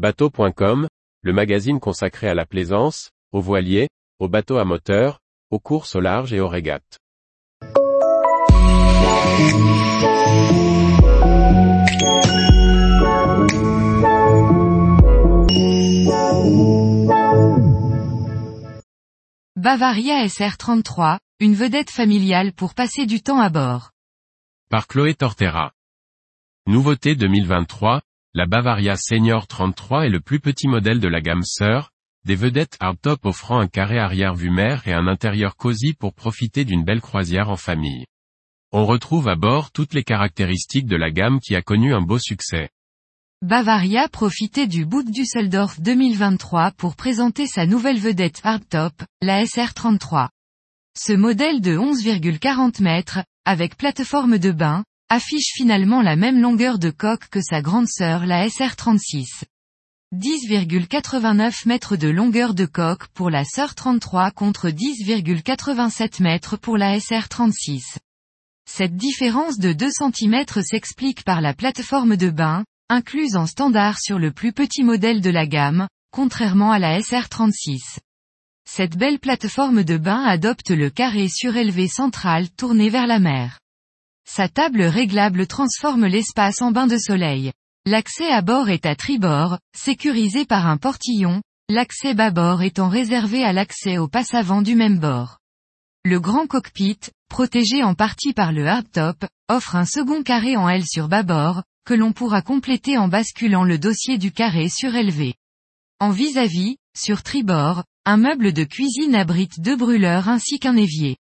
Bateau.com, le magazine consacré à la plaisance, aux voiliers, aux bateaux à moteur, aux courses au large et aux régates. Bavaria SR33, une vedette familiale pour passer du temps à bord. Par Chloé Tortera. Nouveauté 2023, la Bavaria Senior 33 est le plus petit modèle de la gamme Sœur, des vedettes hardtop offrant un carré arrière vue mer et un intérieur cosy pour profiter d'une belle croisière en famille. On retrouve à bord toutes les caractéristiques de la gamme qui a connu un beau succès. Bavaria profitait du Boot Düsseldorf 2023 pour présenter sa nouvelle vedette hardtop, la SR33. Ce modèle de 11,40 mètres, avec plateforme de bain, affiche finalement la même longueur de coque que sa grande sœur la SR36. 10,89 mètres de longueur de coque pour la sœur 33 contre 10,87 mètres pour la SR36. Cette différence de 2 cm s'explique par la plateforme de bain, incluse en standard sur le plus petit modèle de la gamme, contrairement à la SR36. Cette belle plateforme de bain adopte le carré surélevé central tourné vers la mer. Sa table réglable transforme l'espace en bain de soleil. L'accès à bord est à tribord, sécurisé par un portillon, l'accès bâbord étant réservé à l'accès au passe-avant du même bord. Le grand cockpit, protégé en partie par le hardtop, offre un second carré en L sur bâbord, que l'on pourra compléter en basculant le dossier du carré surélevé. En vis-à-vis, sur tribord, un meuble de cuisine abrite deux brûleurs ainsi qu'un évier.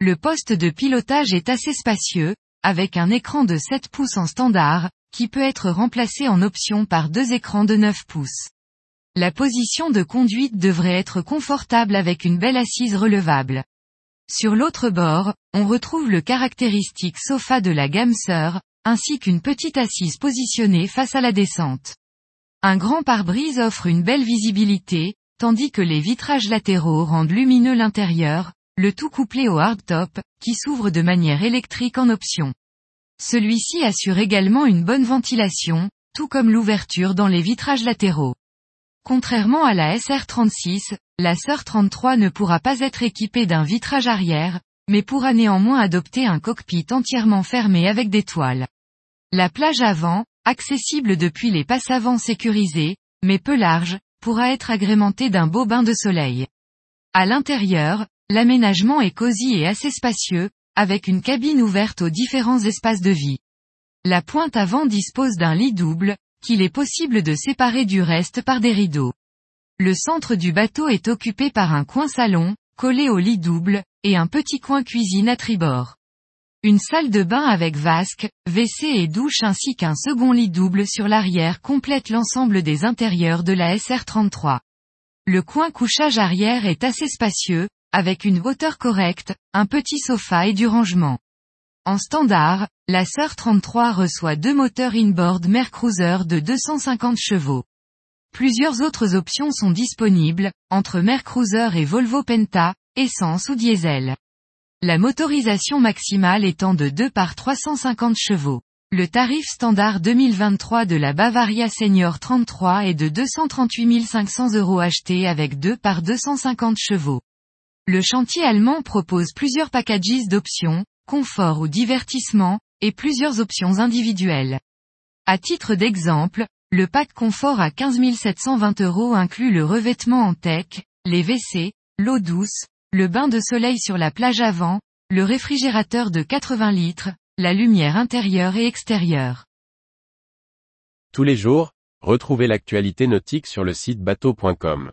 Le poste de pilotage est assez spacieux, avec un écran de 7 pouces en standard, qui peut être remplacé en option par deux écrans de 9 pouces. La position de conduite devrait être confortable avec une belle assise relevable. Sur l'autre bord, on retrouve le caractéristique sofa de la gamme sœur, ainsi qu'une petite assise positionnée face à la descente. Un grand pare-brise offre une belle visibilité, tandis que les vitrages latéraux rendent lumineux l'intérieur, le tout couplé au hardtop, qui s'ouvre de manière électrique en option. Celui-ci assure également une bonne ventilation, tout comme l'ouverture dans les vitrages latéraux. Contrairement à la SR36, la SR 33 ne pourra pas être équipée d'un vitrage arrière, mais pourra néanmoins adopter un cockpit entièrement fermé avec des toiles. La plage avant, accessible depuis les passes avant sécurisés, mais peu large, pourra être agrémenté d'un beau bain de soleil. À l'intérieur, l'aménagement est cosy et assez spacieux, avec une cabine ouverte aux différents espaces de vie. La pointe avant dispose d'un lit double, qu'il est possible de séparer du reste par des rideaux. Le centre du bateau est occupé par un coin salon, collé au lit double, et un petit coin cuisine à tribord. Une salle de bain avec vasque, WC et douche ainsi qu'un second lit double sur l'arrière complète l'ensemble des intérieurs de la SR33. Le coin couchage arrière est assez spacieux, avec une hauteur correcte, un petit sofa et du rangement. En standard, la SR 33 reçoit deux moteurs inboard Mercruiser de 250 chevaux. Plusieurs autres options sont disponibles, entre Mercruiser et Volvo Penta, essence ou diesel la motorisation maximale étant de 2 par 350 chevaux. Le tarif standard 2023 de la Bavaria Senior 33 est de 238 500 euros acheté avec 2 par 250 chevaux. Le chantier allemand propose plusieurs packages d'options, confort ou divertissement, et plusieurs options individuelles. À titre d'exemple, le pack confort à 15 720 euros inclut le revêtement en tech, les WC, l'eau douce, le bain de soleil sur la plage avant, le réfrigérateur de 80 litres, la lumière intérieure et extérieure. Tous les jours, retrouvez l'actualité nautique sur le site bateau.com.